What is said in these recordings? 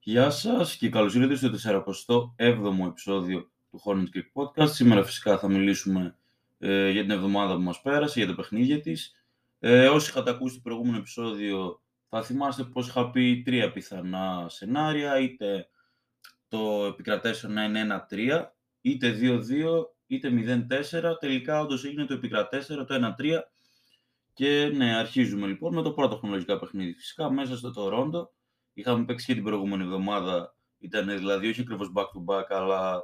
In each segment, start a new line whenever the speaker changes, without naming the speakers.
Γεια σας και καλώς ήρθατε στο 47ο επεισόδιο του Hornet Creek Podcast. Σήμερα φυσικά θα μιλήσουμε ε, για την εβδομάδα που μας πέρασε, για τα παιχνίδια της. Ε, όσοι είχατε ακούσει το προηγούμενο επεισόδιο θα θυμάστε πως είχα πει τρία πιθανά σενάρια, είτε το επικρατέσιο να είναι 1-3, είτε 2-2, είτε 0-4. Τελικά όντως έγινε το επικρατέσιο, το 1-3. Και ναι, αρχίζουμε λοιπόν με το πρώτο χρονολογικά παιχνίδι. Φυσικά μέσα στο Toronto, είχαμε παίξει και την προηγούμενη εβδομάδα, ήταν δηλαδή όχι ακριβώς back to back, αλλά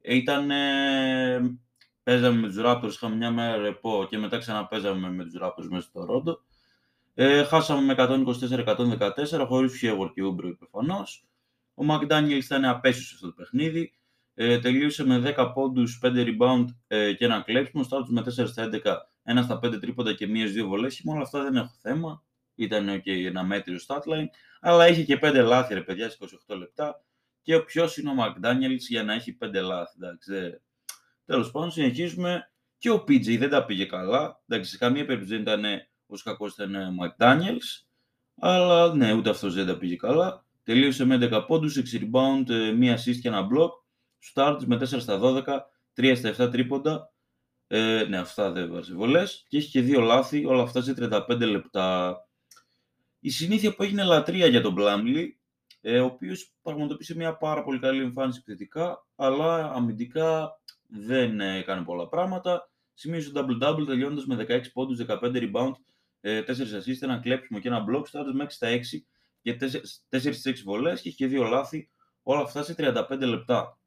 ήταν. Παίζαμε με τους Raptors, είχαμε μια μέρα ρεπό και μετά ξαναπαίζαμε με τους Raptors μέσα στο Toronto. Ε, χάσαμε με 124-114 χωρίς Hayward και Oubre προφανώς. Ο McDaniels ήταν απαίσιος σε αυτό το παιχνίδι. Ε, τελείωσε με 10 πόντους, 5 rebound ε, και ένα κλέψιμο. Σούταρε με 4 στα 11, 1 στα 5 τρίποντα και μία στις 2 βολές. Με όλα αυτά δεν έχω θέμα. Ήταν okay, ένα μέτριο statline. Αλλά είχε και 5 λάθη ρε παιδιά σε 28 λεπτά. Και ποιος είναι ο McDaniels για να έχει 5 λάθη. Εντάξει, Τέλος πάντων, συνεχίζουμε. Και ο PJ δεν τα πήγε καλά. Εντάξει, σε καμία περίπτωση δεν ήταν όσο κακός ήταν ο McDaniels. Αλλά ναι, ούτε αυτός δεν τα πήγε καλά. Τελείωσε με 11 πόντους, 6 rebound, 1 ε, assist και ένα block. Start με 4 στα 12, 3 στα 7 τρίποντα. Ε, ναι, αυτά δεν βάζει βολές. Και έχει και δύο λάθη, όλα αυτά σε 35 λεπτά. Η συνήθεια που έγινε λατρεία για τον Μπλάμλι, ε, ο οποίος πραγματοποίησε μια πάρα πολύ καλή εμφάνιση επιθετικά, αλλά αμυντικά δεν έκανε πολλά πράγματα. Σημείωσε το double-double τελειώνοντας με 16 πόντους, 15 rebound, 4 ε, assist, ένα κλέψιμο και ένα block. Start μέχρι στα 6 και 4-6 βολές και είχε δύο λάθη. Όλα αυτά σε 35 λεπτά.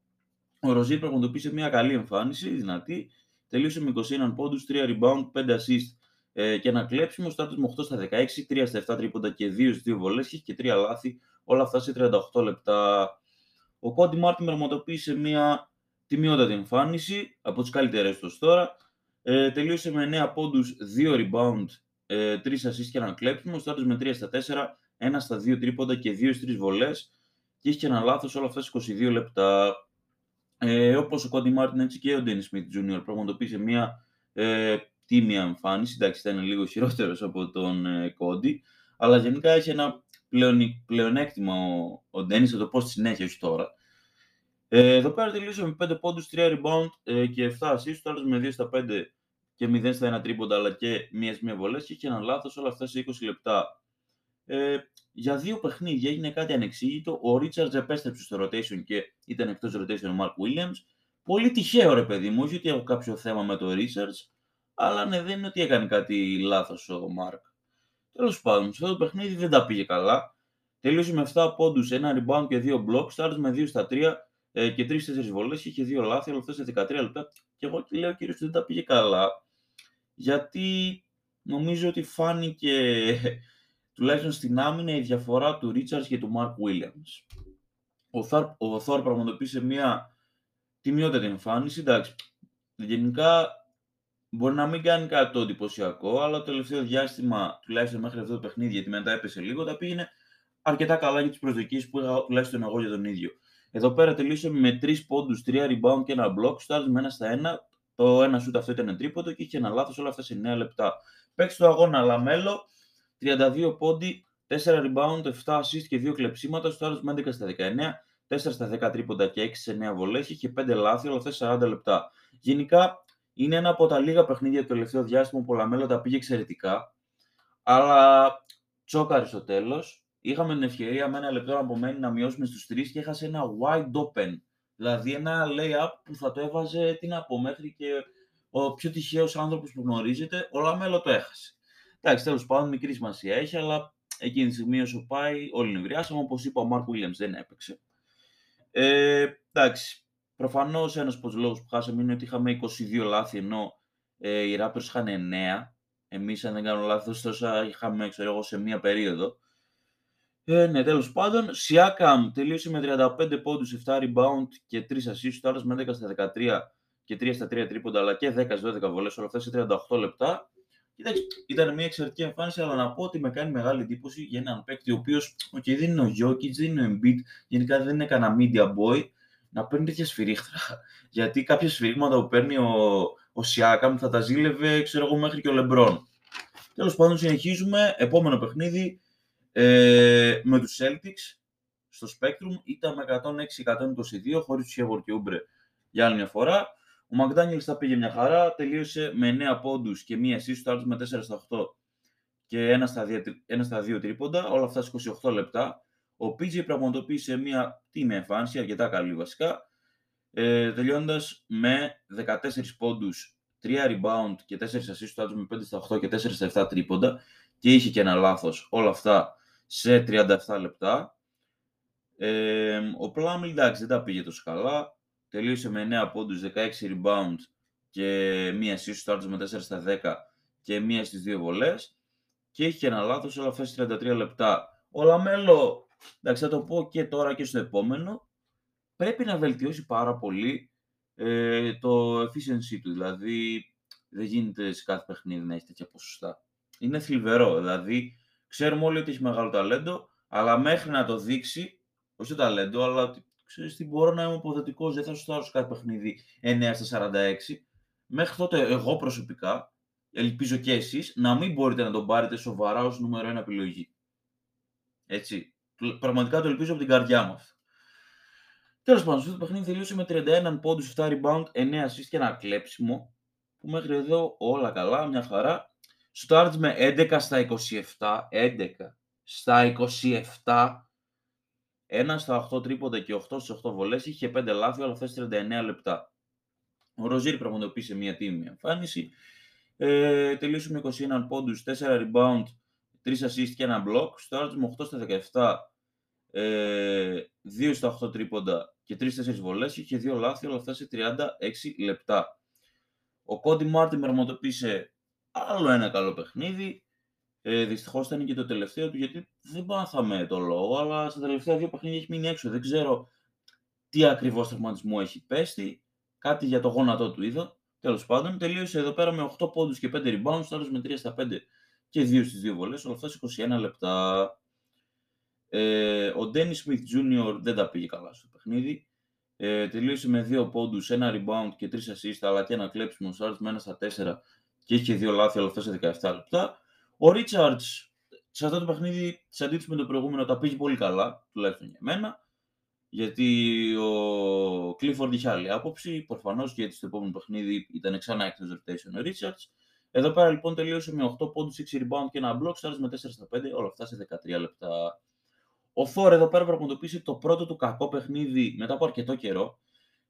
Ο Ροζίρ πραγματοποίησε μια καλή εμφάνιση, δυνατή. Τελείωσε με 21 πόντους, 3 rebound, 5 assist ε, και ένα κλέψιμο. Στάτους με 8 στα 16, 3 στα 7 τρίποντα και 2 στις 2 βολές και 3 λάθη. Όλα αυτά σε 38 λεπτά. Ο Κόντι Μάρτιν πραγματοποίησε μια τιμιότατη εμφάνιση από τις καλύτερες τους τώρα. Ε, τελείωσε με 9 πόντους, 2 rebound, ε, 3 assist και ένα κλέψιμο. Στάτους με 3 στα 4, 1 στα 2 τρίποντα και 2 στις 3 βολές και είχε και ένα λάθος όλα αυτά σε 22 λεπτά. Ε, Όπως ο Κόντι Μάρτιν, έτσι και ο Ντένι Σμιτ Jr. πραγματοποίησε μια ε, τίμια εμφάνιση. Εντάξει, ήταν λίγο χειρότερος από τον ε, Κόντι, αλλά γενικά έχει ένα πλεον, πλεονέκτημα ο, ο Ντένις, θα το πω στη συνέχεια, όχι τώρα. Ε, εδώ πέρα τελείωσε με 5 πόντους, 3 rebound ε, και 7 assists, το με 2 στα 5 και 0 στα 1 τρίποντα, αλλά και μία μία βολές και είχε ένα λάθος όλα αυτά σε 20 λεπτά. Ε, για δύο παιχνίδια έγινε κάτι ανεξήγητο. Ο Ρίτσαρτς επέστρεψε στο rotation και ήταν εκτός rotation ο Μαρκ Williams. Πολύ τυχαίο ρε παιδί μου, όχι ότι έχω κάποιο θέμα με το Ρίτσαρτς, αλλά ναι, δεν είναι ότι έκανε κάτι λάθος ο Μαρκ. Τέλος πάντων, σε αυτό το παιχνίδι δεν τα πήγε καλά. Τελείωσε με 7 πόντους, ένα rebound και 2 blocks. Στάρτ με 2 στα 3 ε, και 3-4 βολές. Είχε 2 λάθη, αλλά αυτό σε 13 λεπτά. Και εγώ λέω κυρίω ότι δεν τα πήγε καλά. Γιατί νομίζω ότι φάνηκε τουλάχιστον στην άμυνα η διαφορά του Ρίτσαρτ και του Μαρκ Williams. Ο Θόρ, ο Θόρ πραγματοποίησε μια τιμιότερη εμφάνιση. Εντάξει, γενικά μπορεί να μην κάνει κάτι το εντυπωσιακό, αλλά το τελευταίο διάστημα, τουλάχιστον μέχρι αυτό το παιχνίδι, γιατί μετά έπεσε λίγο, τα πήγαινε αρκετά καλά για τις προσδοκίες που είχα τουλάχιστον εγώ για τον ίδιο. Εδώ πέρα τελείωσε με 3 πόντους, 3 rebound και ένα block. Στάζει με ένα στα 1. Το ένα σουτ αυτό ήταν τρίποντο και είχε ένα λάθος όλα αυτά σε 9 λεπτά. Παίκτης του αγώνα LaMelo, 32 πόντοι, 4 rebound, 7 assist και 2 κλεψίματα, σούταρε με 11 στα 19, 4 στα 10 τρίποντα και 6 στις 9 βολές, είχε 5 λάθη, όλα αυτά σε 40 λεπτά. Γενικά είναι ένα από τα λίγα παιχνίδια του τελευταίου διαστήματος που ο LaMelo τα πήγε εξαιρετικά, αλλά τσόκαρε στο τέλος. Είχαμε την ευκαιρία με ένα λεπτό να απομένει να μειώσουμε στους 3 και έχασε ένα wide open. Δηλαδή ένα lay-up που θα το έβαζε την από μέχρι και ο πιο τυχαίος άνθρωπος που γνωρίζετε, ο LaMelo το έχασε. Εντάξει, τέλος πάντων, μικρή σημασία έχει, αλλά εκείνη τη στιγμή όσο πάει, όλοι νευριάσαμε. Όπως είπα, ο Mark Williams δεν έπαιξε. Ε, εντάξει, προφανώς ένας από τους λόγους που χάσαμε είναι ότι είχαμε 22 λάθη, ενώ ε, οι Raptors είχαν 9. Εμείς, αν δεν κάνω λάθος, τόσα είχαμε ξέρω εγώ, σε μία περίοδο. Ε, ναι, τέλος πάντων, Σιάκαμ τελείωσε με 35 πόντους, 7 rebound και 3 assists, τώρα με 10 στα 13 και 3 στα 3 τρίποντα, αλλά και 10 στα 12 βολές, όλα αυτά σε 38 λεπτά. Κοιτάξτε, ήταν μια εξαιρετική εμφάνιση, αλλά να πω ότι με κάνει μεγάλη εντύπωση για έναν παίκτη ο οποίος okay, δεν είναι ο Γιώκητ, δεν είναι ο Embiid, γενικά δεν είναι κανένα media boy, να παίρνει τέτοια σφυρίχτρα. Γιατί κάποια σφυρίγματα που παίρνει ο, ο Σιάκαμ θα τα ζήλευε, ξέρω εγώ, μέχρι και ο Λεμπρόν. Τέλος πάντων, συνεχίζουμε. Επόμενο παιχνίδι ε, με τους Celtics. Στο Spectrum ήταν με 106-122 χωρίς τους Χέβορ και Ούμπρε για άλλη μια φορά. Ο Μακδάνιελς τα πήγε μια χαρά, τελείωσε με 9 πόντους και μία assist, με 4 στα 8 και ένα στα, 2, ένα στα 2 τρίποντα, όλα αυτά σε 28 λεπτά. Ο PJ πραγματοποίησε μια τίμια εμφάνιση, αρκετά καλή βασικά, ε, τελειώνοντα με 14 πόντους, 3 rebound και 4 assists, με 5 στα 8 και 4 στα 7 τρίποντα και είχε και ένα λάθος όλα αυτά σε 37 λεπτά. Ε, ο Plumlee εντάξει δεν τα πήγε τόσο καλά, τελείωσε με 9 πόντους, 16 rebound και μία assist, με 4 στα 10 και μία στις δύο βολές και είχε ένα λάθος όλα αυτά 33 λεπτά. Ο Λαμέλο, εντάξει θα το πω και τώρα και στο επόμενο, πρέπει να βελτιώσει πάρα πολύ ε, το efficiency του, δηλαδή δεν γίνεται σε κάθε παιχνίδι να έχει τέτοια ποσοστά. Είναι θλιβερό, δηλαδή ξέρουμε όλοι ότι έχει μεγάλο ταλέντο, αλλά μέχρι να το δείξει, όχι το ταλέντο, αλλά ότι ξέρεις τι, μπορώ να είμαι αποδοτικό, δεν θα σου στάρω σε κάθε παιχνίδι 9 στα 46. Μέχρι τότε εγώ προσωπικά, ελπίζω και εσείς, να μην μπορείτε να τον πάρετε σοβαρά ως νούμερο ένα επιλογή. Έτσι. Πραγματικά το ελπίζω από την καρδιά μου αυτό. Τέλος πάντων, αυτό το παιχνίδι τελείωσε με 31 πόντους, 7 rebound, 9 assist και ένα κλέψιμο. Που μέχρι εδώ όλα καλά, μια χαρά. Στάρτ με 11 στα 27. 11 στα 27 1 στα 8 τρίποντα και 8 στις 8 βολές, είχε 5 λάθη, αλλά αυτέ 39 λεπτά. Ο Ροζίρ πραγματοποίησε μια τίμη εμφάνιση. Ε, τελείωσε με 21 πόντους, 4 rebound, 3 assist και ένα block. Στο με 8 στα 17, ε, 2 στα 8 τρίποντα και 3-4 βολές, είχε 2 λάθη, αλλά αυτά σε 36 λεπτά. Ο Κόντι Μάρτιν πραγματοποίησε άλλο ένα καλό παιχνίδι. Ε, Δυστυχώς ήταν και το τελευταίο του, γιατί δεν πάθαμε το λόγο, αλλά στα τελευταία δύο παιχνίδια έχει μείνει έξω. Δεν ξέρω τι ακριβώς τραυματισμό έχει πέσει. Κάτι για το γόνατό του είδα. Τέλος πάντων, τελείωσε εδώ πέρα με 8 πόντους και 5 rebounds, τώρα με 3 στα 5 και 2 στις 2 βολές. Όλα αυτά σε 21 λεπτά. Ε, ο Dennis Smith Jr. δεν τα πήγε καλά στο παιχνίδι. Ε, τελείωσε με 2 πόντους, 1 rebound και 3 assist, αλλά και ένα κλέψιμο. Στάρτ με 1 στα 4 και είχε 2 λάθη, όλα αυτά σε 17 λεπτά. Ο Ρίτσαρτ σε αυτό το παιχνίδι, σε αντίθεση με το προηγούμενο, τα πήγε πολύ καλά, τουλάχιστον για μένα. Γιατί ο Clifford είχε άλλη άποψη. Προφανώς και έτσι στο επόμενο παιχνίδι ήταν ξανά εκτός rotation ο Ρίτσαρτ. Εδώ πέρα λοιπόν τελείωσε με 8 πόντους, 6 rebound και ένα block, στάρι με 4 στα 5, όλα αυτά σε 13 λεπτά. Ο Φόρ εδώ πέρα πραγματοποίησε το πρώτο του κακό παιχνίδι μετά από αρκετό καιρό.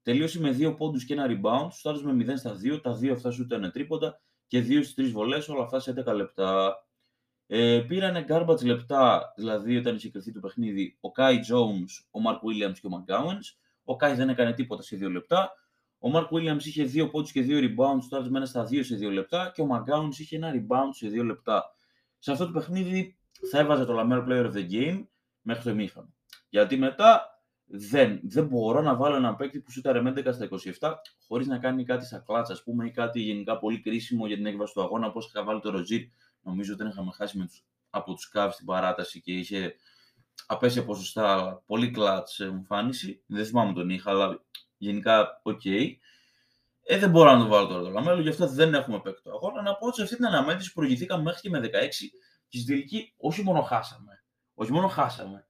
Τελείωσε με 2 πόντους και ένα rebound, στάρι με 0 στα 2, τα 2 αυτά σου ήταν τρίποντα και 2 στις 3 βολές, όλα αυτά σε 11 λεπτά. Ε, πήρανε garbage λεπτά, δηλαδή όταν είχε κρυθεί το παιχνίδι, ο Kai Jones, ο Mark Williams και ο McGowan. Ο Kai δεν έκανε τίποτα σε 2 λεπτά. Ο Mark Williams είχε 2 πόντους και 2 rebounds, τώρα μένα στα 2 σε 2 λεπτά. Και ο McGowan είχε ένα rebound σε 2 λεπτά. Σε αυτό το παιχνίδι θα έβαζε το LaMelo Player of the Game μέχρι το ημίχρονο. Γιατί μετά δεν, δεν μπορώ να βάλω ένα παίκτη που σούταρε με 11 στα 27 χωρίς να κάνει κάτι σαν clutch, ας πούμε, ή κάτι γενικά πολύ κρίσιμο για την έκβαση του αγώνα, όπως είχα βάλει το Rozier. Νομίζω ότι είχαμε χάσει με τους, από τους Cavs στην παράταση και είχε απαίσια ποσοστά πολύ clutch εμφάνιση. Δεν θυμάμαι τον είχα, αλλά γενικά OK. Okay. Ε, δεν μπορώ να το βάλω τώρα το LaMelo, γι' αυτό δεν έχουμε παίκτη αγώνα. Να πω ότι σε αυτή την αναμέτρηση προηγηθήκαμε μέχρι και με 16 και στην τελική όχι μόνο χάσαμε. Όχι μόνο χάσαμε.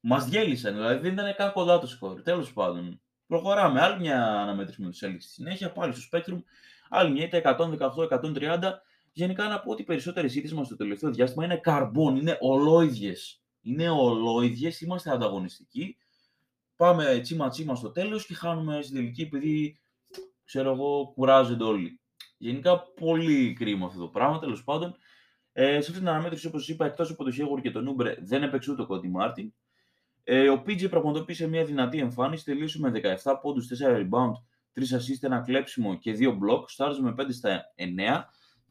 Μας διέλυσαν, δηλαδή δεν ήταν καν κοντά το σκορ. Τέλος πάντων, προχωράμε. Άλλη μια αναμέτρηση με τους Celtics στη συνέχεια, πάλι στο Spectrum. Άλλη μια είτε 118-130 γενικά να πω ότι οι περισσότερε ήττε μας στο τελευταίο διάστημα είναι καρμπών, είναι ολόιδιες. Είναι ολόιδιες, είμαστε ανταγωνιστικοί. Πάμε τσίμα τσίμα στο τέλος και χάνουμε στην τελική επειδή ξέρω εγώ, κουράζονται όλοι. Γενικά πολύ κρίμα αυτό το πράγμα, τέλος πάντων. Ε, σε αυτή την αναμέτρηση, όπως είπα, εκτός από το Χέγορ και τον Ούμπρε, δεν έπαιξε ούτε ο Κόντι Μάρτιν. Ε, ο PJ πραγματοποίησε μια δυνατή εμφάνιση, τελείωσε με 17 πόντους, 4 rebound, 3 assist, ένα κλέψιμο και 2 block. Στάριζε με 5 στα 9.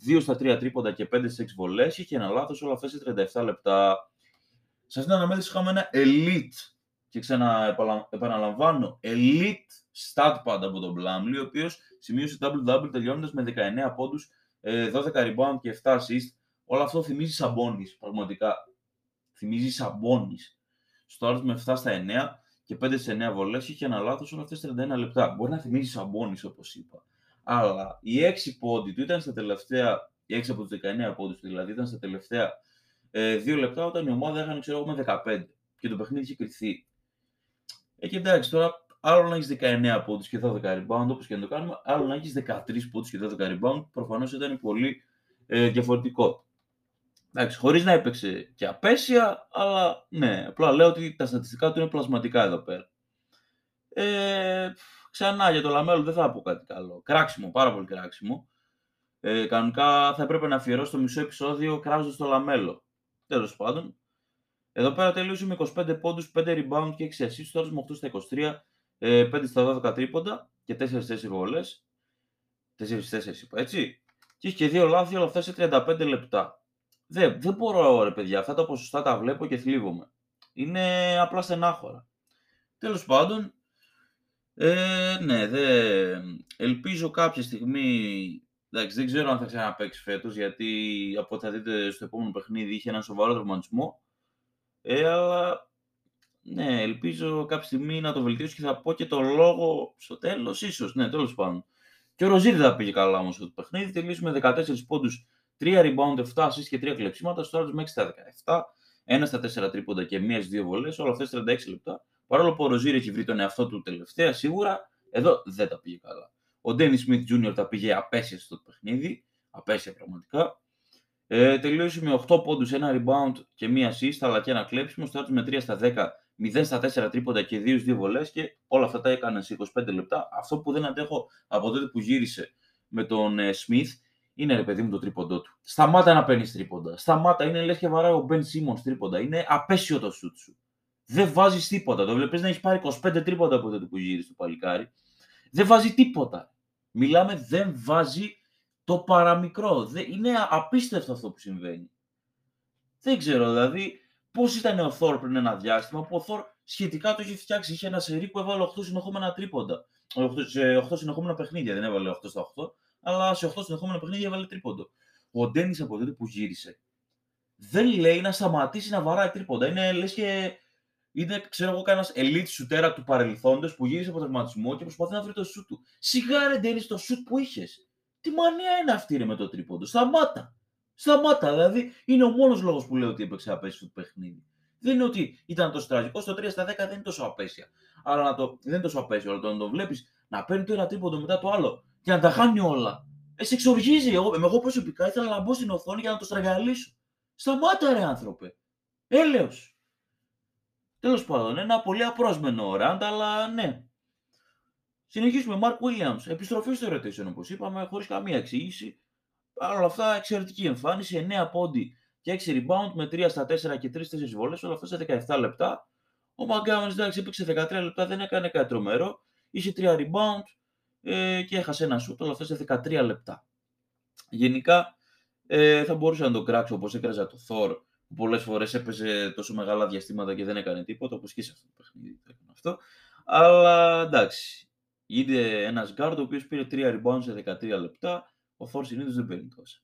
2 στα 3 τρίποντα και 5 σε 6 βολές. Είχε ένα λάθος όλα αυτά σε 37 λεπτά. Σε αυτήν την αναμέτρηση είχαμε ένα elite και ξαναεπαναλαμβάνω, elite stat pad από τον Blamley, ο οποίος σημείωσε double-double τελειώνοντας με 19 πόντους, 12 rebound και 7 assist. Όλο αυτό θυμίζει σαμπόνι, πραγματικά. Θυμίζει σαμπόνι. Στο άρθρο με 7 στα 9 και 5 σε 9 βολές είχε ένα λάθος όλα αυτές 31 λεπτά. Μπορεί να θυμίζει σαμπόνι, όπως είπα. Αλλά οι 6 πόντοι του ήταν στα τελευταία, οι 6 από τους 19 πόντου του δηλαδή, ήταν στα τελευταία ε, 2 λεπτά όταν η ομάδα έκανε ξέρω, με 15. και το παιχνίδι είχε κριθεί. Ε, και εντάξει, τώρα άλλο να έχεις 19 πόντους και 12 rebound, όπως και να το κάνουμε, άλλο να έχεις 13 πόντους και 12 rebound, προφανώς ήταν πολύ ε, διαφορετικό. Εντάξει, χωρίς να έπαιξε και απαίσια, αλλά ναι, απλά λέω ότι τα στατιστικά του είναι πλασματικά εδώ πέρα. Ε, ξανά για το Λαμέλο δεν θα πω κάτι καλό. Κράξιμο, πάρα πολύ κράξιμο. Ε, κανονικά θα έπρεπε να αφιερώσω το μισό επεισόδιο κράζοντας το Λαμέλο. Τέλος πάντων. Εδώ πέρα τελείωσε με 25 πόντους, 5 rebound και 6 assists, τώρα με 8 στα 23, 5 ε, στα 12 τρίποντα και 4 4 βολές. 4 4 είπα, έτσι. Και έχει και δύο λάθη όλα αυτά σε 35 λεπτά. Δεν, δεν μπορώ, ρε παιδιά, αυτά τα ποσοστά τα βλέπω και θλίβομαι. Είναι απλά στενάχωρα. Τέλος πάντων, ε, ναι, δε, ελπίζω κάποια στιγμή, εντάξει, δεν ξέρω αν θα ξαναπαίξει φέτος, γιατί από ό,τι θα δείτε στο επόμενο παιχνίδι είχε ένα σοβαρό τραυματισμό, ε, αλλά ναι, ελπίζω κάποια στιγμή να το βελτιώσει και θα πω και το λόγο στο τέλος, ίσως, ναι, τέλος πάντων. Και ο Ροζίδη θα πήγε καλά όμως το παιχνίδι, τελείωσε με 14 πόντους 3 rebound, 7 assists και 3 κλεψίματα, στο άλλο μέχρι στα 17, ένα στα 4 τρίποντα και μίας στι δύο βολές, όλα αυτέ 36 λεπτά. Παρόλο που ο Ροζίρ έχει βρει τον εαυτό του τελευταία, σίγουρα εδώ δεν τα πήγε καλά. Ο Ντένις Σμιθ Jr. τα πήγε απέσια στο παιχνίδι, απέσια πραγματικά. Ε, τελείωσε με 8 πόντους, ένα rebound και μία assist, αλλά και ένα κλέψιμο. Στο με 3 στα 10, 0 στα 4 τρίποντα και 2 δύο βολές και όλα αυτά τα έκανες σε 25 λεπτά. Αυτό που δεν αντέχω από τότε που γύρισε με τον Σμιθ είναι ρε παιδί μου το τρίποντό του. Σταμάτα να παίρνεις τρίποντα. Σταμάτα, είναι λες και βαράει ο Μπεν Σίμονς τρίποντα. Είναι απέσιο το σουτ σου. Δεν βάζεις τίποτα. Το βλέπεις να έχει πάρει 25 τρίποντα από τότε που γύρισε το παλικάρι. Δεν βάζει τίποτα. Μιλάμε, δεν βάζει το παραμικρό. Είναι απίστευτο αυτό που συμβαίνει. Δεν ξέρω δηλαδή πώς ήταν ο Θόρ πριν ένα διάστημα που ο Θόρ σχετικά το είχε φτιάξει. Είχε ένα σερί που έβαλε 8 συνεχόμενα τρίποντα. 8, σε 8 συνεχόμενα παιχνίδια, δεν έβαλε 8 στα 8 αλλά σε 8 συνεχόμενα παιχνίδια έβαλε τρίποντο. Ο Ντένις από τότε που γύρισε δεν λέει να σταματήσει να βαράει τρίποντα. Είναι λες και είναι, ξέρω εγώ, κανένας elite σουτέρα του παρελθόντος που γύρισε από τραυματισμό και προσπαθεί να βρει το σουτ του. Σιγά ρε Ντένις το σουτ που είχες. Τι μανία είναι αυτή ρε με το τρίποντο. Σταμάτα. Σταμάτα. Δηλαδή είναι ο μόνος λόγος που λέω ότι έπαιξε απέσιο το παιχνίδι. Δεν είναι ότι ήταν τόσο τραγικό. Στο 3 στα 10 δεν είναι τόσο απέσια. Αλλά να το, δεν είναι τόσο απέσιο. Αλλά το να το βλέπεις να παίρνει το ένα τρίποντο μετά το άλλο και να τα χάνει όλα. Ε, σε εξοργίζει. Εγώ, εγώ προσωπικά ήθελα να μπω στην οθόνη για να το στραγγαλίσω. Σταμάτα ρε άνθρωπε. Έλεος. Τέλος πάντων, ένα πολύ απρόσμενο ραντ, αλλά ναι. Συνεχίζουμε. Mark Williams. Επιστροφή στο rotation, όπως είπαμε, χωρίς καμία εξήγηση. Παρ' όλα αυτά, εξαιρετική εμφάνιση. 9 πόντι και 6 rebound με 3 στα 4 και 3-4 βολέ. Όλα αυτά σε 17 λεπτά. Ο Μαγκάμενς εντάξει έπαιξε 13 λεπτά, δεν έκανε κάτι τρομερό. Είχε 3 rebound, ε, και έχασε ένα σούτ, όλα αυτά σε 13 λεπτά. Γενικά ε, θα μπορούσα να το κράξω όπως έκραζα το Thor, που πολλές φορές έπαιζε τόσο μεγάλα διαστήματα και δεν έκανε τίποτα, όπως και σε αυτό το παιχνίδι αυτό. Αλλά εντάξει, είναι ένας γκάρντ ο οποίος πήρε 3 rebounds σε 13 λεπτά, ο Thor συνήθως δεν παίρνει τόσα.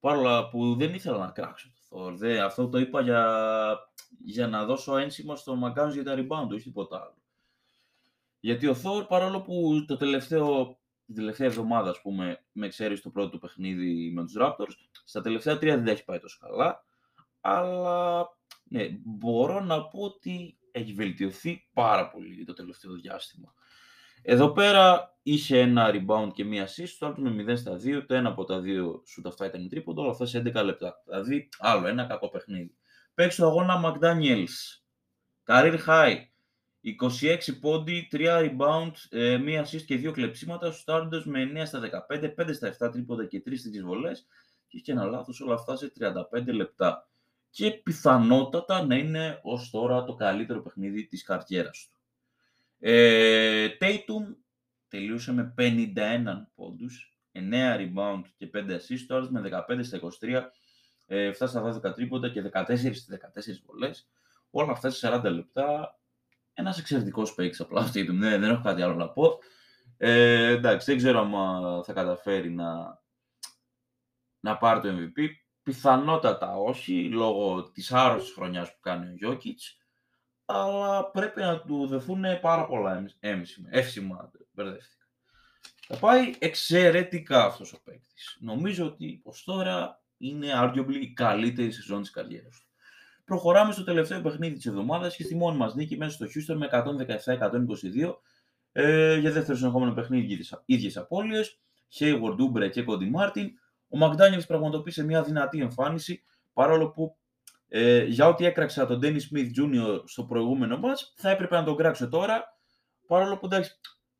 Παρόλα που δεν ήθελα να κράξω το Thor, δε, αυτό το είπα για, για να δώσω ένσημα στον McGowens για τα rebound, όχι τίποτα άλλο. Γιατί ο Θόρ, παρόλο που το τελευταίο, την τελευταία εβδομάδα, ας πούμε, με εξαίρεση το πρώτο του παιχνίδι με τους Raptors, στα τελευταία τρία δεν έχει πάει τόσο καλά, αλλά ναι, μπορώ να πω ότι έχει βελτιωθεί πάρα πολύ το τελευταίο διάστημα. Εδώ πέρα είχε ένα rebound και μία assist, το άλλο με 0 στα 2, το ένα από τα δύο σου αυτά ήταν τρίποντο, όλα αυτά σε 11 λεπτά. Δηλαδή, άλλο ένα κακό παιχνίδι. Παίξει το αγώνα McDaniels. Career high. 26 πόντι, 3 rebound, 1 ε, assist και 2 κλεψίματα, στάροντας με 9 στα 15, 5 στα 7 τρίποντα και 3 στις βολές και είχε ένα λάθος όλα αυτά σε 35 λεπτά. Και πιθανότατα να είναι ως τώρα το καλύτερο παιχνίδι της καριέρας του. Ε, Tatum τελείωσε με 51 πόντους, 9 rebound και 5 assist, τώρα με 15 στα 23, 7 στα 12 τρίποντα και 14 στις 14 βολές. Όλα αυτά σε 40 λεπτά ένας εξαιρετικός παίκτης απλά αυτή του. Ναι, δεν έχω κάτι άλλο να πω. Ε, εντάξει, δεν ξέρω αν θα καταφέρει να, να πάρει το MVP. Πιθανότατα όχι, λόγω της άρρωσης χρονιάς που κάνει ο Γιώκητς, αλλά πρέπει να του δεθούν πάρα πολλά έμσημα, εύσημα, μπερδεύτηκα. Θα πάει εξαιρετικά αυτός ο παίκτης. Νομίζω ότι ως τώρα είναι arguably η καλύτερη σεζόν της καριέρας του. Προχωράμε στο τελευταίο παιχνίδι της εβδομάδας και στη μόνη μας νίκη μέσα στο Houston με 117-122 ε, για δεύτερο συνεχόμενο παιχνίδι ίδιες απώλειες. Hayward, Ούμπρε και Κόντι Μάρτιν. Ο Μακδάνιελ πραγματοποίησε μια δυνατή εμφάνιση παρόλο που ε, για ό,τι έκραξα τον Dennis Smith Jr. στο προηγούμενο match θα έπρεπε να τον κράξω τώρα παρόλο που εντάξει,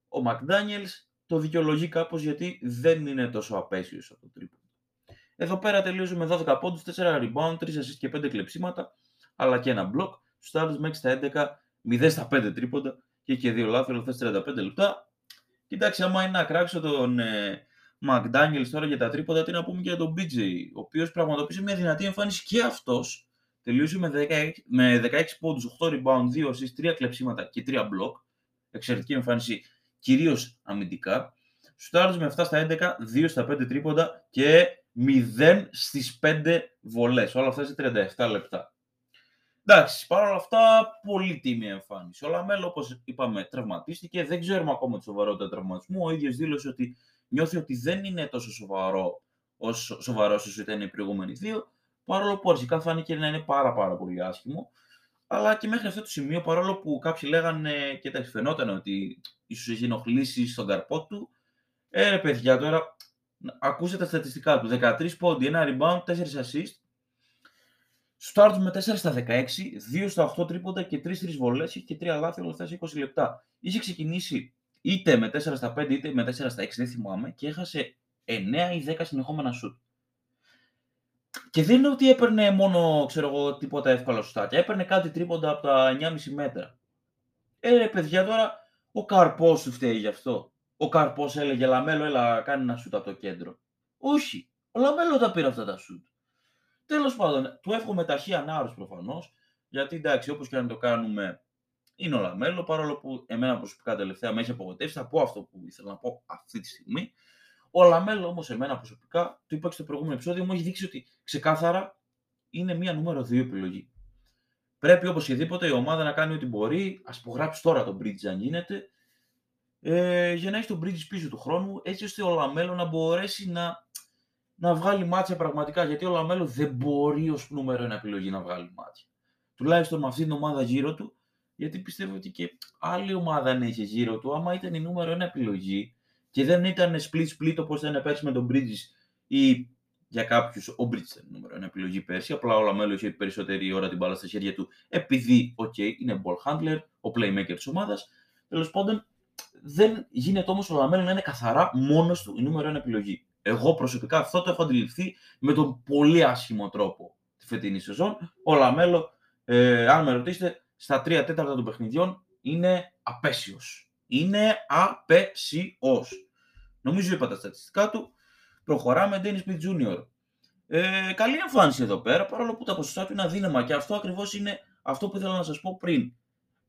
ο Μακδάνιελ το δικαιολογεί κάπως γιατί δεν είναι τόσο απέσιος από το τρίπο. Εδώ πέρα τελείωσε 12 πόντους, 4 rebound, 3 assist και 5 κλεψίματα, αλλά και ένα block. Στους άλλου μέχρι στα 11, 0 στα 5 τρίποντα και και δύο λάθη, αλλά 35 λεπτά. Κοιτάξτε, άμα είναι να κράξω τον ε, McDaniels τώρα για τα τρίποντα, τι να πούμε και για τον BJ, ο οποίος πραγματοποίησε μια δυνατή εμφάνιση και αυτός. Τελείωσε με 16, με 16 πόντους, 8 rebound, 2 assist, 3 κλεψίματα και 3 block. Εξαιρετική εμφάνιση, κυρίως αμυντικά. Στους άλλου με 7 στα 11, 2 στα 5 τρίποντα και 0 στις 5 βολές. Όλα αυτά σε 37 λεπτά. Εντάξει, παρόλα αυτά, πολύ τίμη εμφάνιση. Ο Λαμέλο, όπως είπαμε, τραυματίστηκε. Δεν ξέρουμε ακόμα τη σοβαρότητα τραυματισμού. Ο ίδιος δήλωσε ότι νιώθει ότι δεν είναι τόσο σοβαρό όσο σοβαρός όσο ήταν οι προηγούμενοι δύο. Παρόλο που αρχικά φάνηκε να είναι πάρα, πάρα πολύ άσχημο. Αλλά και μέχρι αυτό το σημείο, παρόλο που κάποιοι λέγανε και τα φαινόταν ότι ίσως έχει ενοχλήσει στον καρπό του, ε, παιδιά, τώρα Ακούστε τα στατιστικά του. 13 πόντι, 1 rebound, 4 assist. Στάρτ με 4 στα 16, 2 στα 8 τρίποντα και 3 βολές και 3 λάθη όλα αυτά σε 20 λεπτά. Είχε ξεκινήσει είτε με 4 στα 5 είτε με 4 στα 6, δεν θυμάμαι, και έχασε 9 ή 10 συνεχόμενα σουτ. Και δεν είναι ότι έπαιρνε μόνο ξέρω εγώ, τίποτα εύκολα σουτάκια. Έπαιρνε κάτι τρίποντα από τα 9,5 μέτρα. Ε, ρε παιδιά, τώρα ο καρπός σου φταίει γι' αυτό ο Καρπός έλεγε Λαμέλο, έλα κάνει ένα σουτ από το κέντρο. Όχι. Ο Λαμέλο τα πήρε αυτά τα σουτ. Τέλος πάντων, του εύχομαι ταχύ ανάρρωση προφανώς. Γιατί εντάξει, όπως και αν το κάνουμε, είναι ο Λαμέλο. Παρόλο που εμένα προσωπικά τελευταία με έχει απογοητεύσει, θα πω αυτό που ήθελα να πω αυτή τη στιγμή. Ο Λαμέλο όμως, εμένα προσωπικά, το είπα και στο προηγούμενο επεισόδιο, μου έχει δείξει ότι ξεκάθαρα είναι μία νούμερο 2 επιλογή. Πρέπει οπωσδήποτε η ομάδα να κάνει ό,τι μπορεί. Ας υπογράψει τώρα τον Bridges αν γίνεται ε, για να έχει τον Bridges πίσω του χρόνου, έτσι ώστε ο Λαμέλο να μπορέσει να, να βγάλει μάτια πραγματικά. Γιατί ο Λαμέλο δεν μπορεί ως νούμερο ένα επιλογή να βγάλει μάτια. Τουλάχιστον με αυτή την ομάδα γύρω του, γιατί πιστεύω ότι και άλλη ομάδα αν είχε γύρω του, άμα ήταν η νούμερο ένα επιλογή και δεν ήταν split-split όπως ήταν πέρσι με τον Bridges ή για κάποιους ο Bridges ήταν νούμερο ένα επιλογή πέρσι. Απλά ο Λαμέλο είχε περισσότερη ώρα την μπάλα στα χέρια του, επειδή, OK, okay, είναι ball handler, ο playmaker της ομάδας. Τέλος πάντων, δεν γίνεται όμως ο Λαμέλο να είναι καθαρά μόνος του η νούμερο ένα επιλογή. Εγώ προσωπικά αυτό το έχω αντιληφθεί με τον πολύ άσχημο τρόπο τη φετινή σεζόν. Ο Λαμέλο, ε, αν με ρωτήσετε, στα τρία τέταρτα των παιχνιδιών είναι απαίσιος. Είναι απαίσιος. Νομίζω είπα τα στατιστικά του. Προχωράμε. Dennis Smith Jr. Ε, καλή εμφάνιση εδώ πέρα, παρόλο που τα ποσοστά του είναι αδύναμα και αυτό ακριβώς είναι αυτό που ήθελα να σας πω πριν.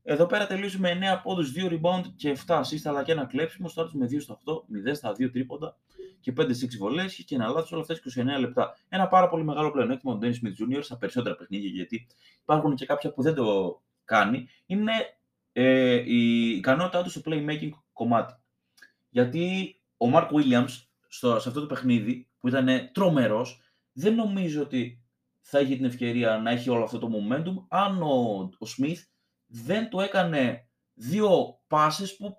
Εδώ πέρα τελείωσε με 9 πόντους, 2 rebound και 7 assist, αλλά και ένα κλέψιμο. Στάρτησε με 2 στα 8, 0 στα 2 τρίποντα και 5 6 βολές και ένα λάθος όλα αυτά 29 λεπτά. Ένα πάρα πολύ μεγάλο πλεονέκτημα του Dennis Smith Jr. στα περισσότερα παιχνίδια, γιατί υπάρχουν και κάποια που δεν το κάνει, είναι ε, η ικανότητά του στο playmaking κομμάτι. Γιατί ο Mark Williams στο, σε αυτό το παιχνίδι, που ήταν τρομερός, δεν νομίζω ότι θα έχει την ευκαιρία να έχει όλο αυτό το momentum αν ο, ο Smith δεν του έκανε δύο πάσες που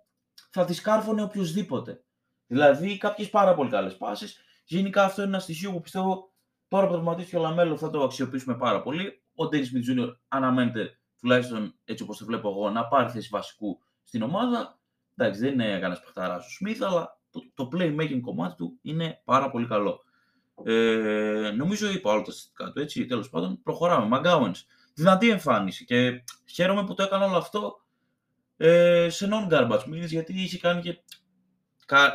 θα τις κάρφωνε οποιοδήποτε. Δηλαδή κάποιες πάρα πολύ καλές πάσες. Γενικά αυτό είναι ένα στοιχείο που πιστεύω τώρα που τραυματίστηκε ο Λαμέλο θα το αξιοποιήσουμε πάρα πολύ. Ο Ντένι Σμιτ Jr. αναμένεται τουλάχιστον έτσι όπως το βλέπω εγώ να πάρει θέση βασικού στην ομάδα. Εντάξει δεν είναι κανένας παιχταράς ο Σμιθ αλλά το, το playmaking κομμάτι του είναι πάρα πολύ καλό. Ε, νομίζω είπα όλα τα συστατικά του έτσι τέλος πάντων. Προχωράμε. Μαγκάουενς δυνατή εμφάνιση και χαίρομαι που το έκανα όλο αυτό ε, σε non-garbage minutes γιατί είχε κάνει και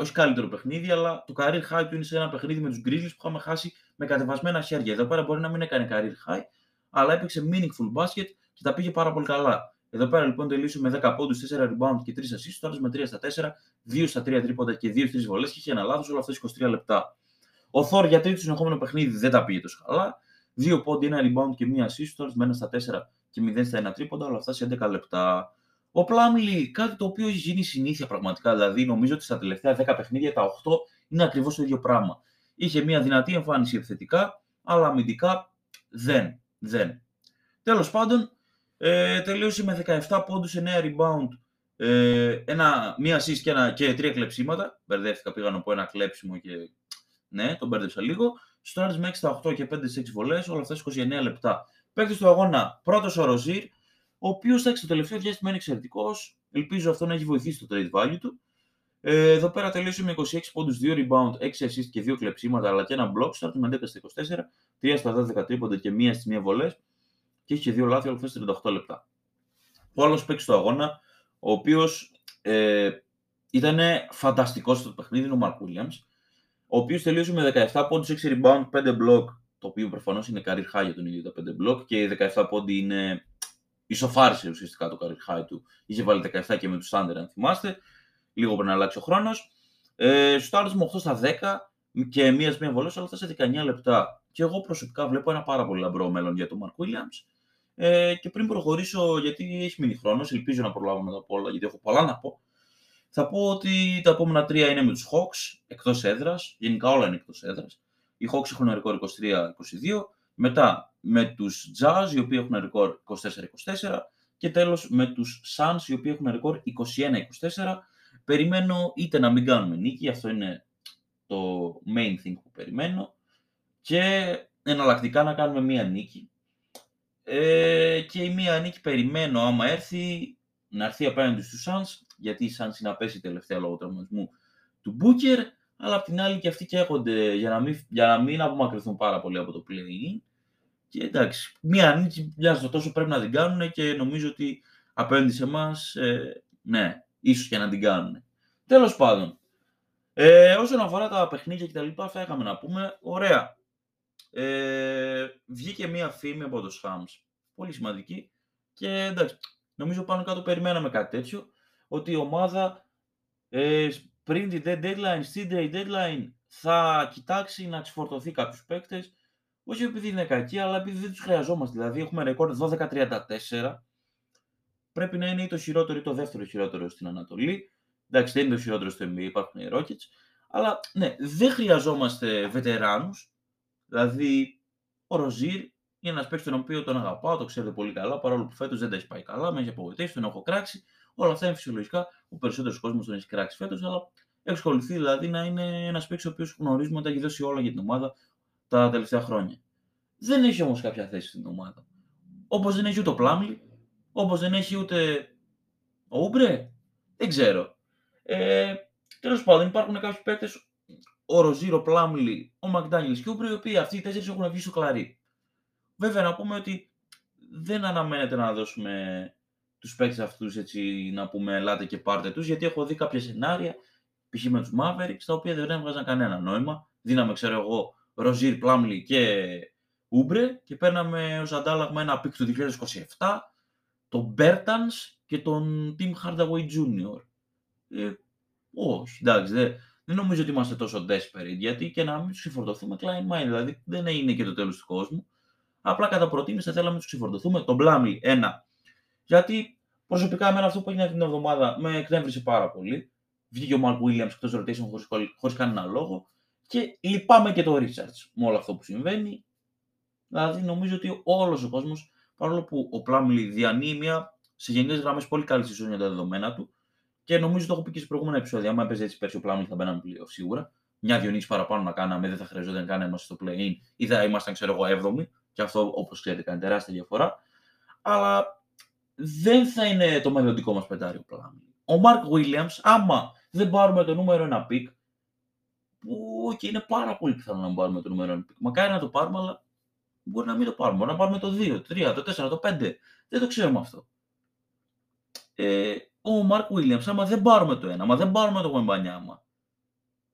όχι καλύτερο παιχνίδι, αλλά το career high του είναι σε ένα παιχνίδι με τους Grizzlies που είχαμε χάσει με κατεβασμένα χέρια. Εδώ πέρα μπορεί να μην έκανε career high, αλλά έπαιξε meaningful basket και τα πήγε πάρα πολύ καλά. Εδώ πέρα λοιπόν τελείωσε με 10 πόντους, 4 rebound και 3 assists, τώρα με 3 στα 4, 2 στα 3 τρίποντα και 2 3 βολές και είχε ένα λάθος όλα αυτά 23 λεπτά. Ο Θόρ για τρίτο συνεχόμενο παιχνίδι δεν τα πήγε τόσο καλά. Δύο πόντι, ένα rebound και μία assist, τώρα μένα στα 4 και 0 στα 1 τρίποντα, όλα αυτά σε 11 λεπτά. Ο Πλάμλι, κάτι το οποίο έχει γίνει συνήθεια πραγματικά, δηλαδή νομίζω ότι στα τελευταία 10 παιχνίδια τα 8 είναι ακριβώς το ίδιο πράγμα. Είχε μια δυνατή εμφάνιση επιθετικά, αλλά αμυντικά δεν. δεν. Τέλος πάντων, ε, τελείωσε με 17 πόντους, 9 rebound, ε, ένα, μία assist και, ένα, και τρία κλεψίματα. Μπερδεύτηκα, πήγαν από ένα κλέψιμο και ναι, τον μπέρδεψα λίγο. Στάρι με 6 στα 8 και 5 6 βολές, όλα αυτά 29 λεπτά. Παίκτης του αγώνα, πρώτος ο Ροζίρ, ο οποίος το τελευταίο διάστημα είναι εξαιρετικός. Ελπίζω αυτό να έχει βοηθήσει το trade value του. Ε, εδώ πέρα τελείωσε με 26 πόντους, 2 rebound, 6 assist και 2 κλεψίματα, αλλά και ένα block start με 10 στα 24, 3 στα 12 τρίποντα και 1 στη 1 βολές. Και είχε και 2 λάθη, όλα αυτά 38 λεπτά. Ο άλλος παίκτης του αγώνα, ο οποίος ε, ήταν φανταστικός στο παιχνίδι, είναι ο Mark Williams, ο οποίος τελείωσε με 17 πόντους, 6 rebound, 5 block, το οποίο προφανώς είναι career high για τον ίδιο τα 5 block και οι 17 πόντοι είναι ισοφάρισε ουσιαστικά το career high του. Είχε βάλει 17 και με τους Thunder, αν θυμάστε, λίγο πριν αλλάξει ο χρόνος. Ε, Στου με 8 στα 10 και μία μία βολή, όλα αυτά σε 19 λεπτά. Και εγώ προσωπικά βλέπω ένα πάρα πολύ λαμπρό μέλλον για τον Mark Williams. Ε, και πριν προχωρήσω, γιατί έχει μείνει χρόνος, ελπίζω να προλάβω μετά από όλα, γιατί έχω πολλά να πω. Θα πω ότι τα επόμενα τρία είναι με τους Hawks, εκτός έδρας. Γενικά όλα είναι εκτός έδρας. Οι Hawks έχουν ρεκόρ 23-22. Μετά με τους Jazz, οι οποίοι έχουν ρεκόρ 24-24. Και τέλος με τους Suns, οι οποίοι έχουν ρεκόρ 21-24. Περιμένω είτε να μην κάνουμε νίκη, αυτό είναι το main thing που περιμένω. Και εναλλακτικά να κάνουμε μία νίκη. Ε, και η μία νίκη περιμένω άμα έρθει να έρθει απέναντι στους Suns, γιατί οι Suns είναι απέσει τελευταία λόγω τραυματισμού του Booker, αλλά απ' την άλλη και αυτοί καίγονται για να μην, για να μην απομακρυνθούν πάρα πολύ από το play Και εντάξει, μία νίκη μοιάζει τόσο πρέπει να την κάνουν και νομίζω ότι απέναντι σε εμάς, ε, ναι, ίσως και να την κάνουν. Τέλος πάντων, ε, όσον αφορά τα παιχνίδια και τα λοιπά, αυτά είχαμε να πούμε. Ωραία. Ε, βγήκε μία φήμη από το Shams, πολύ σημαντική. Και εντάξει, νομίζω πάνω κάτω περιμέναμε κάτι τέτοιο, ότι η ομάδα ε, πριν την deadline, στην deadline, θα κοιτάξει να ξεφορτωθεί κάποιους παίκτες, όχι επειδή είναι κακοί, αλλά επειδή δεν τους χρειαζόμαστε. Δηλαδή έχουμε ρεκόρ 12-34, πρέπει να είναι ή το χειρότερο ή το δεύτερο χειρότερο στην Ανατολή. Εντάξει, δεν είναι το χειρότερο στο NBA, υπάρχουν οι Rockets. Αλλά ναι, δεν χρειαζόμαστε βετεράνους. Δηλαδή, ο Ροζίρ είναι ένας παίκτης τον οποίο τον αγαπάω, το ξέρετε πολύ καλά, παρόλο που φέτος δεν τα έχει πάει καλά, με έχει απογοητεύσει, τον έχω κράξει. Όλα αυτά είναι φυσιολογικά. Ο περισσότερος κόσμος τον έχει κράξει φέτος, αλλά έχει ασχοληθεί δηλαδή να είναι ένας παίκτης ο οποίος γνωρίζουμε ότι έχει δώσει όλα για την ομάδα τα τελευταία χρόνια. Δεν έχει όμως κάποια θέση στην ομάδα. Όπως δεν έχει ούτε ο Πλάμλι, όπως δεν έχει ούτε ο Ούμπρε. Δεν ξέρω. Ε, Τέλος πάντων, υπάρχουν κάποιοι παίκτες, ο Ροζίρο, Πλάμλι, ο Μακδάνιλ και ο Ούμπρε, οι οποίοι αυτοί οι τέσσερις έχουν βγει στο κλαρί. Βέβαια να πούμε ότι δεν αναμένεται να δώσουμε τους παίκτες αυτούς έτσι να πούμε ελάτε και πάρτε τους γιατί έχω δει κάποια σενάρια π.χ. με τους Mavericks τα οποία δεν έβγαζαν κανένα νόημα. Δίναμε ξέρω εγώ Ροζίρ, Πλάμλι και Ούμπρε και παίρναμε ως αντάλλαγμα ένα pick του 2027 τον Μπέρτανς και τον Tim Hardaway Jr. Ε, όχι, εντάξει, δεν, δεν νομίζω ότι είμαστε τόσο desperate γιατί και να μην τους ξεφορτωθούμε never mind, δηλαδή δεν είναι και το τέλος του κόσμου. Απλά κατά προτίμηση θα θέλαμε να τους ξεφορτωθούμε. Τον Πλάμλι, ναι. Γιατί προσωπικά εμένα αυτό που έγινε την εβδομάδα με εκνεύρισε πάρα πολύ. Βγήκε ο Μαρκ Ουίλιαμς εκτός rotation χωρίς κανένα λόγο. Και λυπάμαι και το Ρίτσαρντς με όλο αυτό που συμβαίνει. Δηλαδή νομίζω ότι όλος ο κόσμος, παρόλο που ο Πλάμλι διανύει μια σε γενικές γραμμές πολύ καλή σεζόν για τα δεδομένα του και νομίζω το έχω πει και σε προηγούμενα επεισόδια. Αν έπαιζε έτσι πέρσι ο Πλάμλι θα μπαίναμε πλοίο σίγουρα. Μια δυο παραπάνω να κάναμε, δεν θα χρειαζόταν κανένα στο play-in ή θα ήμασταν, ξέρω εγώ, 7 και αυτό, όπως ξέρετε, κάνει τεράστια διαφορά. Αλλά δεν θα είναι το μελλοντικό μας πεντάρι ο Πλάμλι. Ο Μαρκ Williams, άμα δεν πάρουμε το νούμερο ένα pick, που και είναι πάρα πολύ πιθανό να πάρουμε το νούμερο ένα pick. Μακάρι να το πάρουμε, αλλά μπορεί να μην το πάρουμε. Μπορεί να πάρουμε το 2, το 3, το 4, το 5. Δεν το ξέρουμε αυτό. Ε, ο Μαρκ Williams, άμα δεν πάρουμε το ένα, άμα δεν πάρουμε το Γουεμπανιάμα,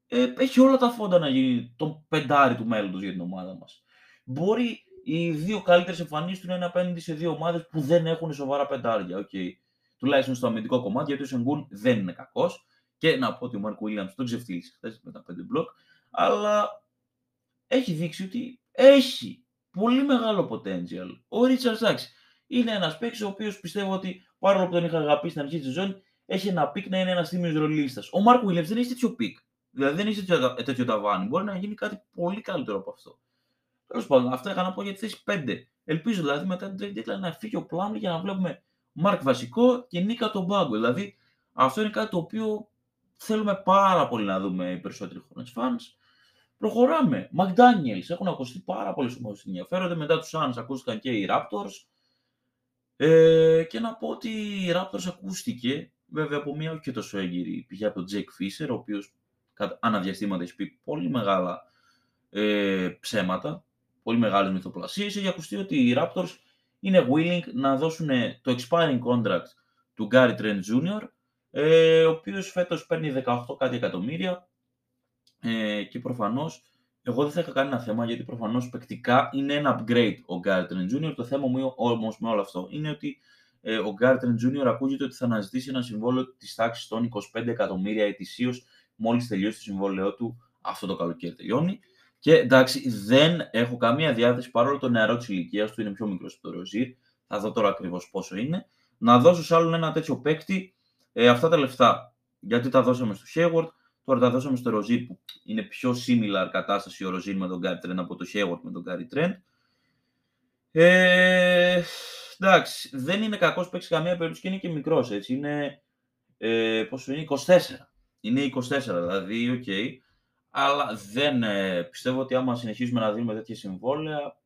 ε, έχει όλα τα φόντα να γίνει το πεντάρι του μέλλοντος για την ομάδα μας. Μπορεί οι δύο καλύτερες εμφανίσεις του είναι απέναντι σε δύο ομάδες που δεν έχουν σοβαρά πεντάρια. Okay. Τουλάχιστον στο αμυντικό κομμάτι, γιατί ο Σενγκούν δεν είναι κακός. Και να πω ότι ο Μαρκ Ουίλιαμς τον ξεφτύλισε χθες με τα πέντε μπλοκ. Αλλά έχει δείξει ότι έχει πολύ μεγάλο potential. Ο Ρίτσαρντς εντάξει είναι ένας παίκτης ο οποίος πιστεύω ότι παρόλο που τον είχα αγαπήσει στην αρχή της σεζόν, έχει ένα peak να είναι ένας τίμιος ρολίστας. Ο Μαρκ Ουίλιαμς δεν έχει τέτοιο peak. Δηλαδή δεν έχει τέτοιο, τέτοιο ταβάνι. Μπορεί να γίνει κάτι πολύ καλύτερο από αυτό. Τέλος πάντων, αυτά είχα να πω για τη θέση 5. Ελπίζω δηλαδή μετά την trade deadline να φύγει ο Πλάμλι για να βλέπουμε Μάρκ βασικό και Νίκα τον πάγκο. Δηλαδή αυτό είναι κάτι το οποίο θέλουμε πάρα πολύ να δούμε οι περισσότεροι Hornets fans. Προχωράμε. McDaniels. Έχουν ακουστεί πάρα πολλές ομάδες που ενδιαφέρονται. Μετά τους Suns ακούστηκαν και οι Raptors. Ε, και να πω ότι η Raptors ακούστηκε βέβαια από μια όχι και τόσο έγκυρη πηγή από τον Jake Fisher, ο οποίος αναδιαστήματα έχει πει πολύ μεγάλα ε, ψέματα, πολύ μεγάλες μυθοπλασίες. Έχει ακουστεί ότι οι Raptors είναι willing να δώσουν το expiring contract του Gary Trent Jr., ε, ο οποίος φέτος παίρνει 18 κάτι εκατομμύρια ε, και προφανώς εγώ δεν θα είχα κανένα θέμα γιατί προφανώς παικτικά είναι ένα upgrade ο Gary Trent Jr. Το θέμα μου όμως με όλο αυτό είναι ότι ε, ο Gary Trent Jr. ακούγεται ότι θα αναζητήσει ένα συμβόλαιο της τάξης των 25 εκατομμύρια ετησίως μόλις τελειώσει το συμβόλαιό του αυτό το καλοκαίρι τελειώνει. Και εντάξει, δεν έχω καμία διάθεση παρόλο το νεαρό της ηλικίας του είναι πιο μικρός από το Ροζίρ. Θα δω τώρα ακριβώς πόσο είναι. Να δώσω σε άλλον ένα τέτοιο παίκτη ε, αυτά τα λεφτά. Γιατί τα δώσαμε στο Hayward, τώρα τα δώσαμε στο Ροζίρ που είναι πιο similar κατάσταση ο Ροζίρ με τον Γκάρι Τρέντ από το Hayward με τον Γκάρι Τρέντ. Ε, εντάξει, δεν είναι κακός παίξει καμία περίπτωση και είναι και μικρός έτσι. Είναι, ε, πόσο είναι, 24. Είναι 24 δηλαδή, OK. Okay αλλά δεν ε, πιστεύω ότι άμα συνεχίσουμε να δίνουμε τέτοια συμβόλαια,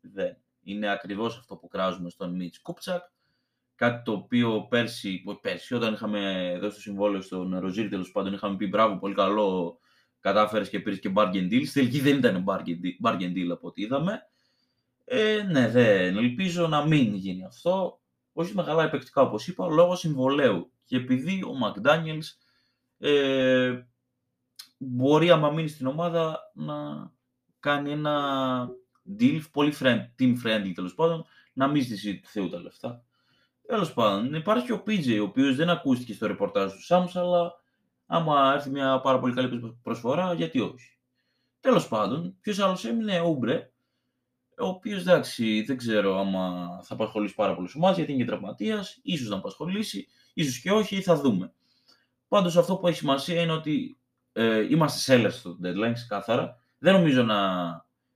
δεν. Είναι ακριβώς αυτό που κράζουμε στον Μίτς Κούπτσακ, κάτι το οποίο πέρσι, πέρσι όταν είχαμε δώσει το συμβόλαιο στον Ροζίρ, τέλος πάντων είχαμε πει μπράβο, πολύ καλό, κατάφερες και πήρες και bargain deal. Στην τελική δεν ήταν bargain deal από ό,τι είδαμε. Ε, ναι, δεν. Ελπίζω να μην γίνει αυτό. Όχι μεγάλα επεκτικά όπως είπα, λόγω συμβολέου. Και επειδή ο McDaniels ε, μπορεί άμα μείνει στην ομάδα να κάνει ένα deal πολύ friend, team friendly τέλος πάντων, να μην ζητήσει του Θεού τα λεφτά. Τέλος πάντων, υπάρχει και ο PJ, ο οποίος δεν ακούστηκε στο ρεπορτάζ του Σάμς, αλλά άμα έρθει μια πάρα πολύ καλή προσφορά, γιατί όχι. Τέλος πάντων, ποιος άλλος έμεινε, ο Ούμπρε, ο οποίος εντάξει, δεν ξέρω άμα θα απασχολήσει πάρα πολλέ ομάδες, γιατί είναι και τραυματίας, ίσως να απασχολήσει, ίσως και όχι, θα δούμε. Πάντως αυτό που έχει σημασία είναι ότι ε, είμαστε sellers στο deadline, ξεκάθαρα. Δεν νομίζω να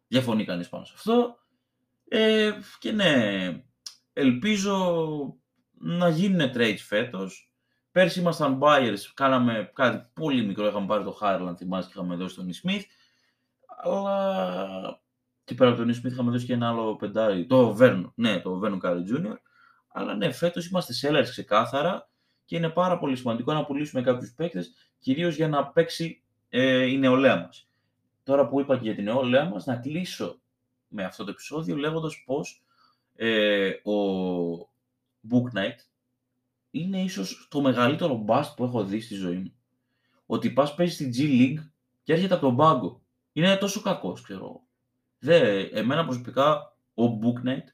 διαφωνεί κανείς πάνω σε αυτό. Ε, και ναι, ελπίζω να γίνουν trades φέτος. Πέρσι ήμασταν buyers, κάναμε κάτι πολύ μικρό, είχαμε πάρει το Harland, θυμάσαι και είχαμε δώσει τον Smith. Αλλά και πέρα από τον Smith είχαμε δώσει και ένα άλλο πεντάρι, το Vernon, ναι, το Vernon Carey Jr. Αλλά ναι, φέτος είμαστε sellers ξεκάθαρα και είναι πάρα πολύ σημαντικό να πουλήσουμε κάποιους παίκτες κυρίως για να παίξει ε, η νεολαία μας. Τώρα που είπα και για την νεολαία μας, να κλείσω με αυτό το επεισόδιο λέγοντας πως ε, ο Book Night είναι ίσως το μεγαλύτερο bust που έχω δει στη ζωή μου. Ότι πας παίζεις στη G League και έρχεται από τον πάγκο. Είναι τόσο κακός, ξέρω. Δε, εμένα προσωπικά ο Bouknight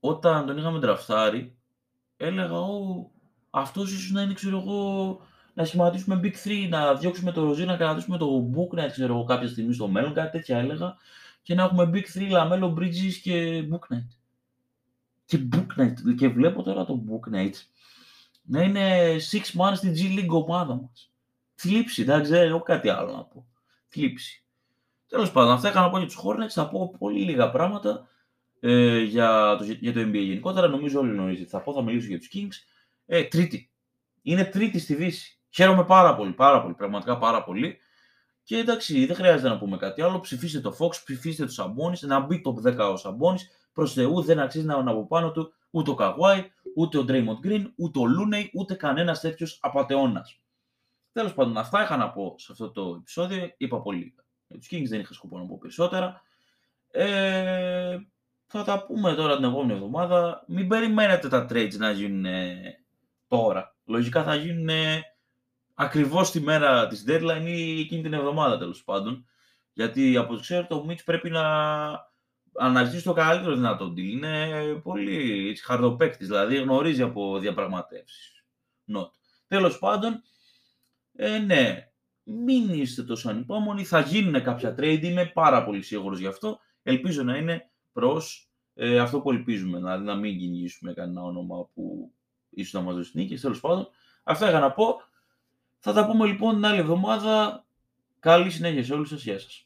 όταν τον είχαμε ντραφτάρει έλεγα, ο, αυτός ίσως να είναι, ξέρω εγώ, να σχηματίσουμε Big 3, να διώξουμε το Rozier, να κρατήσουμε το Bouknight, ξέρω εγώ, κάποια στιγμή στο μέλλον, κάτι τέτοια έλεγα, και να έχουμε Big 3, LaMelo, Bridges και Bouknight. Και Booknight, και βλέπω τώρα το Booknight να είναι 6 months στην G League ομάδα μας. Θλίψη, δεν ξέρω κάτι άλλο να πω. Θλίψη. Τέλος πάντων, αυτά είχα να πω για τους Hornets, θα πω πολύ λίγα πράγματα ε, για, το, για το NBA γενικότερα. Νομίζω όλοι γνωρίζετε. Θα πω, θα μιλήσω για τους Kings. Ε, τρίτη. Είναι τρίτη στη Δύση. Χαίρομαι πάρα πολύ, πάρα πολύ, πραγματικά πάρα πολύ. Και εντάξει, δεν χρειάζεται να πούμε κάτι άλλο. Ψηφίστε το Fox, ψηφίστε το Σαμπόνι, να μπει το 10 ο Σαμπόνι. Προς Θεού δεν αξίζει να είναι από πάνω του ούτε ο Καγουάι, ούτε ο Draymond Green, ούτε ο Λούνεϊ, ούτε κανένας τέτοιος απαταιώνας. Τέλος πάντων, αυτά είχα να πω σε αυτό το επεισόδιο. Είπα πολύ. Για τους Kings δεν είχα σκοπό να πω περισσότερα. Ε, θα τα πούμε τώρα την επόμενη εβδομάδα. Μην περιμένετε τα trades να γίνουν τώρα. Λογικά θα γίνουν ακριβώς τη μέρα της deadline ή εκείνη την εβδομάδα τέλος πάντων. Γιατί από ό,τι ξέρω το Mitch πρέπει να αναζητήσει το καλύτερο δυνατό deal. Είναι πολύ χαρδοπέκτης, δηλαδή γνωρίζει από διαπραγματεύσεις. Not. Τέλος πάντων, ε, ναι, μην είστε τόσο ανυπόμονοι, θα γίνουν κάποια trade, είμαι πάρα πολύ σίγουρος γι' αυτό. Ελπίζω να είναι προς ε, αυτό που ελπίζουμε, δηλαδή να μην κυνηγήσουμε κανένα όνομα που ίσως να μας δώσει νίκη. Τέλος πάντων, αυτά είχα να πω. Θα τα πούμε λοιπόν την άλλη εβδομάδα. Καλή συνέχεια σε όλους σας. Γεια σας.